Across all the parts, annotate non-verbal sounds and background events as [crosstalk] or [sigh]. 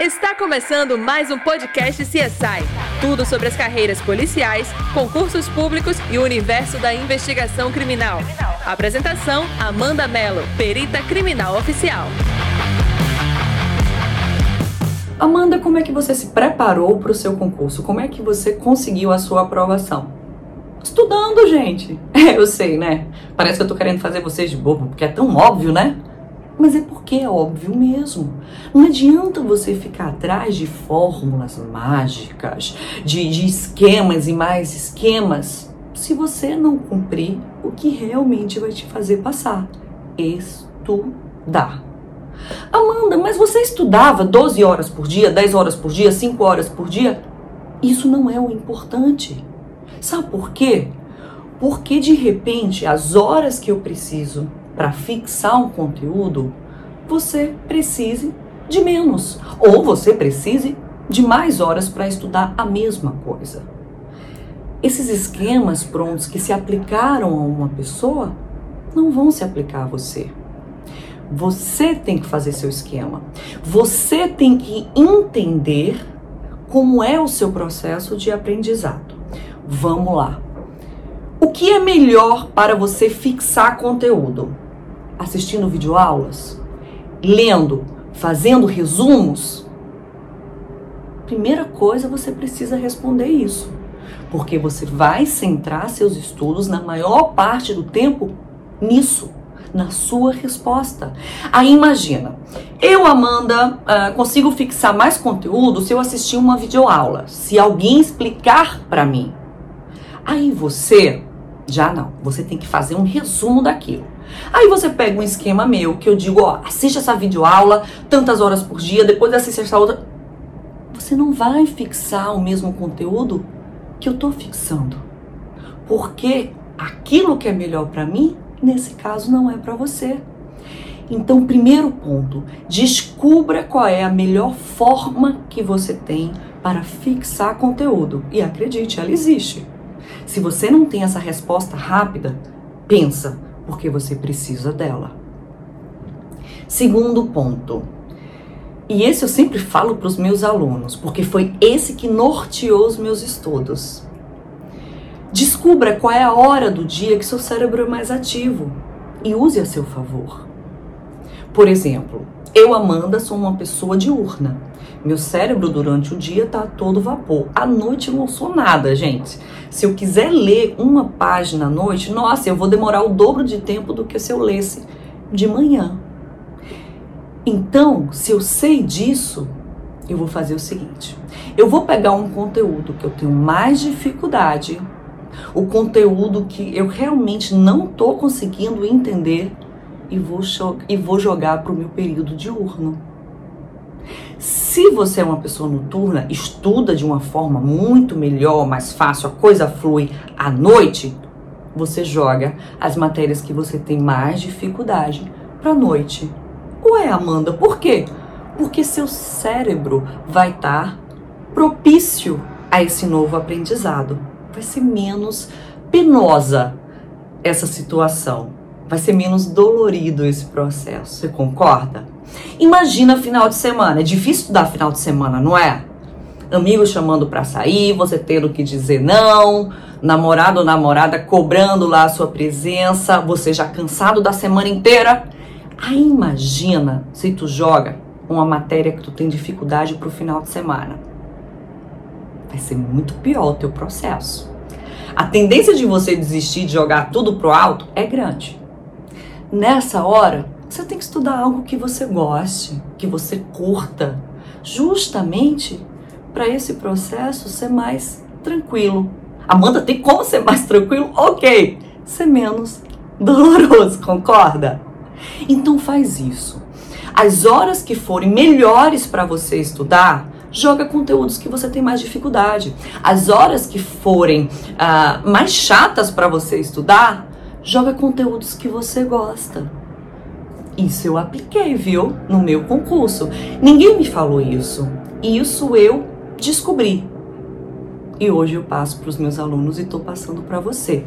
Está começando mais um podcast CSI. Tudo sobre as carreiras policiais, concursos públicos e o universo da investigação criminal. Apresentação: Amanda Mello, perita criminal oficial. Amanda, como é que você se preparou para o seu concurso? Como é que você conseguiu a sua aprovação? Estudando, gente. [laughs] É, eu sei, né? Parece que eu tô querendo fazer vocês de bobo, porque é tão óbvio, né? Mas é porque é óbvio mesmo. Não adianta você ficar atrás de fórmulas mágicas, de, de esquemas e mais esquemas, se você não cumprir o que realmente vai te fazer passar. Estudar. Amanda, mas você estudava 12 horas por dia, 10 horas por dia, 5 horas por dia? Isso não é o importante. Sabe por quê? Porque de repente as horas que eu preciso para fixar um conteúdo, você precise de menos. Ou você precise de mais horas para estudar a mesma coisa. Esses esquemas prontos que se aplicaram a uma pessoa não vão se aplicar a você. Você tem que fazer seu esquema. Você tem que entender como é o seu processo de aprendizado. Vamos lá. O que é melhor para você fixar conteúdo? Assistindo videoaulas, lendo, fazendo resumos? Primeira coisa, você precisa responder isso. Porque você vai centrar seus estudos na maior parte do tempo nisso, na sua resposta. Aí imagina, eu, Amanda, uh, consigo fixar mais conteúdo se eu assistir uma videoaula, se alguém explicar para mim. Aí você, já não, você tem que fazer um resumo daquilo. Aí você pega um esquema meu que eu digo, ó, assiste essa videoaula tantas horas por dia, depois assiste essa outra. Você não vai fixar o mesmo conteúdo que eu tô fixando. Porque aquilo que é melhor para mim, nesse caso não é para você. Então, primeiro ponto, descubra qual é a melhor forma que você tem para fixar conteúdo. E acredite, ela existe. Se você não tem essa resposta rápida, pensa, porque você precisa dela. Segundo ponto, e esse eu sempre falo para os meus alunos, porque foi esse que norteou os meus estudos. Descubra qual é a hora do dia que seu cérebro é mais ativo e use a seu favor. Por exemplo, eu, Amanda, sou uma pessoa diurna. Meu cérebro durante o dia tá todo vapor. À noite não sou nada, gente. Se eu quiser ler uma página à noite, nossa, eu vou demorar o dobro de tempo do que se eu lesse de manhã. Então, se eu sei disso, eu vou fazer o seguinte: eu vou pegar um conteúdo que eu tenho mais dificuldade, o conteúdo que eu realmente não estou conseguindo entender e vou, e vou jogar para o meu período diurno. Se você é uma pessoa noturna, estuda de uma forma muito melhor, mais fácil, a coisa flui à noite, você joga as matérias que você tem mais dificuldade para a noite. Ué, Amanda, por quê? Porque seu cérebro vai estar tá propício a esse novo aprendizado. Vai ser menos penosa essa situação. Vai ser menos dolorido esse processo. Você concorda? Imagina final de semana. É difícil dar final de semana, não é? Amigos chamando para sair, você tendo que dizer não, namorado ou namorada cobrando lá a sua presença, você já cansado da semana inteira. Aí imagina se tu joga uma matéria que tu tem dificuldade pro final de semana. Vai ser muito pior o teu processo. A tendência de você desistir de jogar tudo pro alto é grande. Nessa hora, você tem que estudar algo que você goste, que você curta, justamente para esse processo ser mais tranquilo. Amanda, tem como ser mais tranquilo? Ok, ser menos [laughs] doloroso, concorda? Então faz isso. As horas que forem melhores para você estudar, joga conteúdos que você tem mais dificuldade. As horas que forem uh, mais chatas para você estudar, joga conteúdos que você gosta. Isso eu apliquei, viu? No meu concurso. Ninguém me falou isso. Isso eu descobri. E hoje eu passo para os meus alunos e estou passando para você.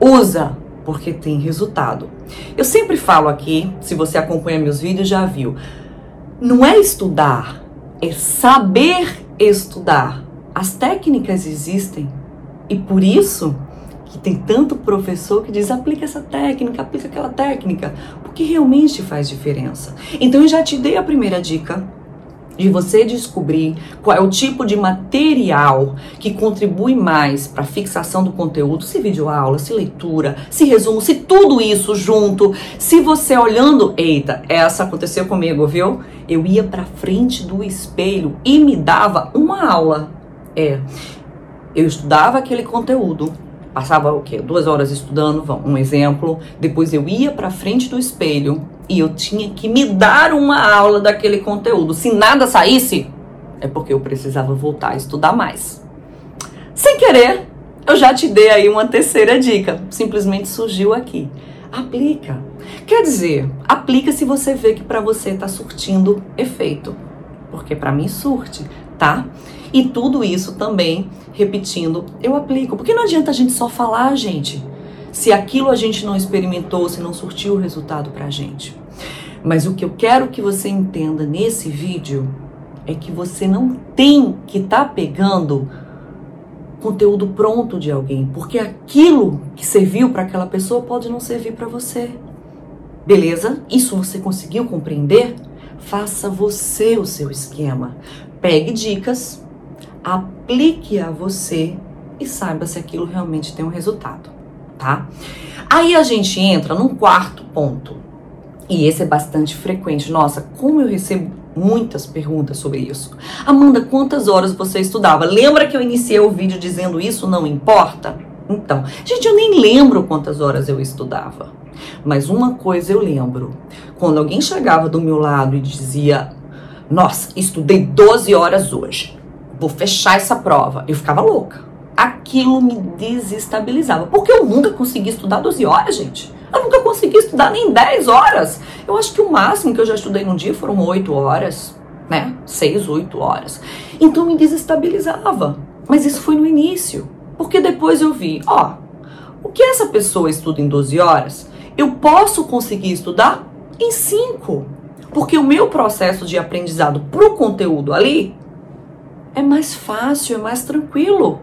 Usa, porque tem resultado. Eu sempre falo aqui, se você acompanha meus vídeos, já viu. Não é estudar, é saber estudar. As técnicas existem e por isso que tem tanto professor que diz aplica essa técnica, aplica aquela técnica, porque realmente faz diferença. Então eu já te dei a primeira dica de você descobrir qual é o tipo de material que contribui mais para a fixação do conteúdo, se videoaula, se leitura, se resumo, se tudo isso junto, se você olhando, eita, essa aconteceu comigo, viu? Eu ia para frente do espelho e me dava uma aula. É, eu estudava aquele conteúdo, passava o quê? Duas horas estudando, um exemplo. Depois eu ia para frente do espelho e eu tinha que me dar uma aula daquele conteúdo. Se nada saísse, é porque eu precisava voltar a estudar mais. Sem querer, eu já te dei aí uma terceira dica. Simplesmente surgiu aqui. Aplica. Quer dizer, aplica se você vê que para você está surtindo efeito. Porque para mim surte, tá? E tudo isso também, repetindo, eu aplico. Porque não adianta a gente só falar, gente, se aquilo a gente não experimentou, se não surtiu o resultado pra gente. Mas o que eu quero que você entenda nesse vídeo é que você não tem que estar tá pegando conteúdo pronto de alguém, porque aquilo que serviu para aquela pessoa pode não servir para você. Beleza? Isso você conseguiu compreender? Faça você o seu esquema. Pegue dicas, aplique a você e saiba se aquilo realmente tem um resultado, tá? Aí a gente entra num quarto ponto. E esse é bastante frequente. Nossa, como eu recebo muitas perguntas sobre isso. Amanda, quantas horas você estudava? Lembra que eu iniciei o vídeo dizendo isso não importa? Então, gente, eu nem lembro quantas horas eu estudava. Mas uma coisa eu lembro. Quando alguém chegava do meu lado e dizia: Nossa, estudei 12 horas hoje vou fechar essa prova. Eu ficava louca. Aquilo me desestabilizava. Porque eu nunca consegui estudar 12 horas, gente. Eu nunca consegui estudar nem 10 horas. Eu acho que o máximo que eu já estudei num dia foram 8 horas, né? 6, 8 horas. Então me desestabilizava. Mas isso foi no início. Porque depois eu vi, ó, o que essa pessoa estuda em 12 horas, eu posso conseguir estudar em 5. Porque o meu processo de aprendizado para o conteúdo ali é mais fácil, é mais tranquilo.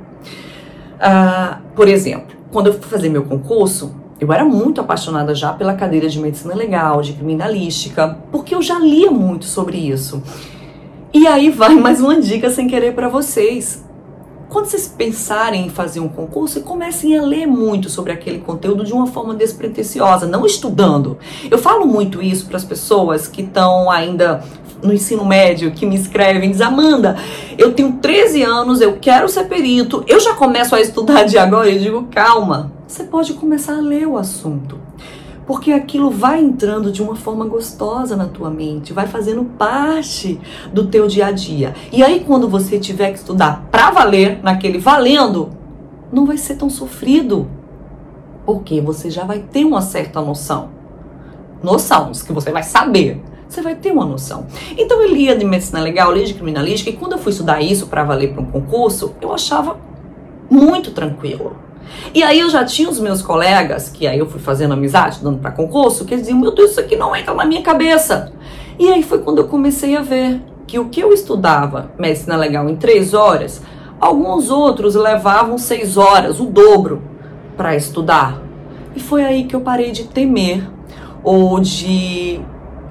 Ah, por exemplo, quando eu fui fazer meu concurso, eu era muito apaixonada já pela cadeira de medicina legal, de criminalística, porque eu já lia muito sobre isso. E aí vai mais uma dica sem querer para vocês. Quando vocês pensarem em fazer um concurso, comecem a ler muito sobre aquele conteúdo de uma forma despretensiosa, não estudando. Eu falo muito isso para as pessoas que estão ainda no ensino médio que me escrevem, diz Amanda, eu tenho 13 anos, eu quero ser perito, eu já começo a estudar de agora. Eu digo, calma, você pode começar a ler o assunto. Porque aquilo vai entrando de uma forma gostosa na tua mente, vai fazendo parte do teu dia a dia. E aí, quando você tiver que estudar para valer, naquele valendo, não vai ser tão sofrido. Porque você já vai ter uma certa noção. Noção, que você vai saber você vai ter uma noção. Então eu lia de medicina legal, lia de criminalística, e quando eu fui estudar isso para valer para um concurso, eu achava muito tranquilo. E aí eu já tinha os meus colegas, que aí eu fui fazendo amizade, dando para concurso, que eles diziam, meu Deus, isso aqui não entra na minha cabeça. E aí foi quando eu comecei a ver que o que eu estudava, medicina legal, em três horas, alguns outros levavam seis horas, o dobro, para estudar. E foi aí que eu parei de temer ou de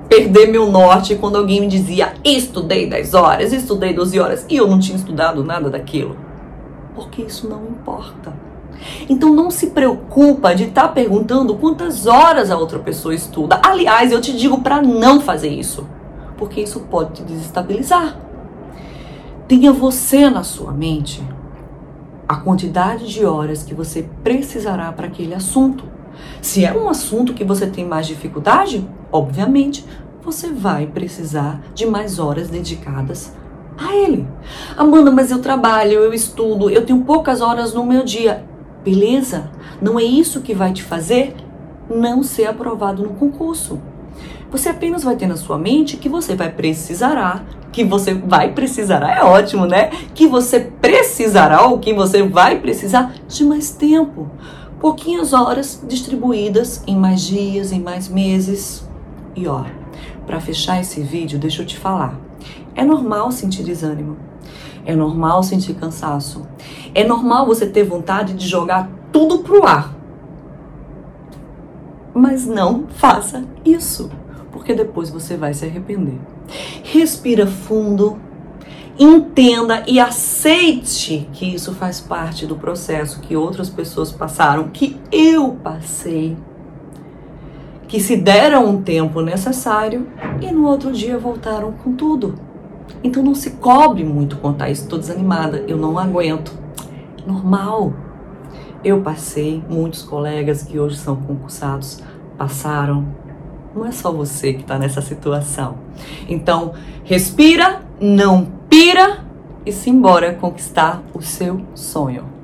perder meu norte quando alguém me dizia estudei 10 horas, estudei 12 horas e eu não tinha estudado nada daquilo. Porque isso não importa. Então não se preocupa de estar tá perguntando quantas horas a outra pessoa estuda. Aliás, eu te digo para não fazer isso, porque isso pode te desestabilizar. Tenha você na sua mente a quantidade de horas que você precisará para aquele assunto. Se é um assunto que você tem mais dificuldade, obviamente você vai precisar de mais horas dedicadas a ele. Amanda, mas eu trabalho, eu estudo, eu tenho poucas horas no meu dia. Beleza? Não é isso que vai te fazer não ser aprovado no concurso. Você apenas vai ter na sua mente que você vai precisará, que você vai precisará, é ótimo, né? Que você precisará ou que você vai precisar de mais tempo pouquinhas horas distribuídas em mais dias, em mais meses. E ó, para fechar esse vídeo, deixa eu te falar. É normal sentir desânimo. É normal sentir cansaço. É normal você ter vontade de jogar tudo pro ar. Mas não faça isso, porque depois você vai se arrepender. Respira fundo, entenda e aceite que isso faz parte do processo que outras pessoas passaram, que eu passei, que se deram um tempo necessário e no outro dia voltaram com tudo. Então não se cobre muito contar isso, estou desanimada, eu não aguento. Normal. Eu passei, muitos colegas que hoje são concursados passaram. Não é só você que está nessa situação. Então, respira, não pira e se embora conquistar o seu sonho.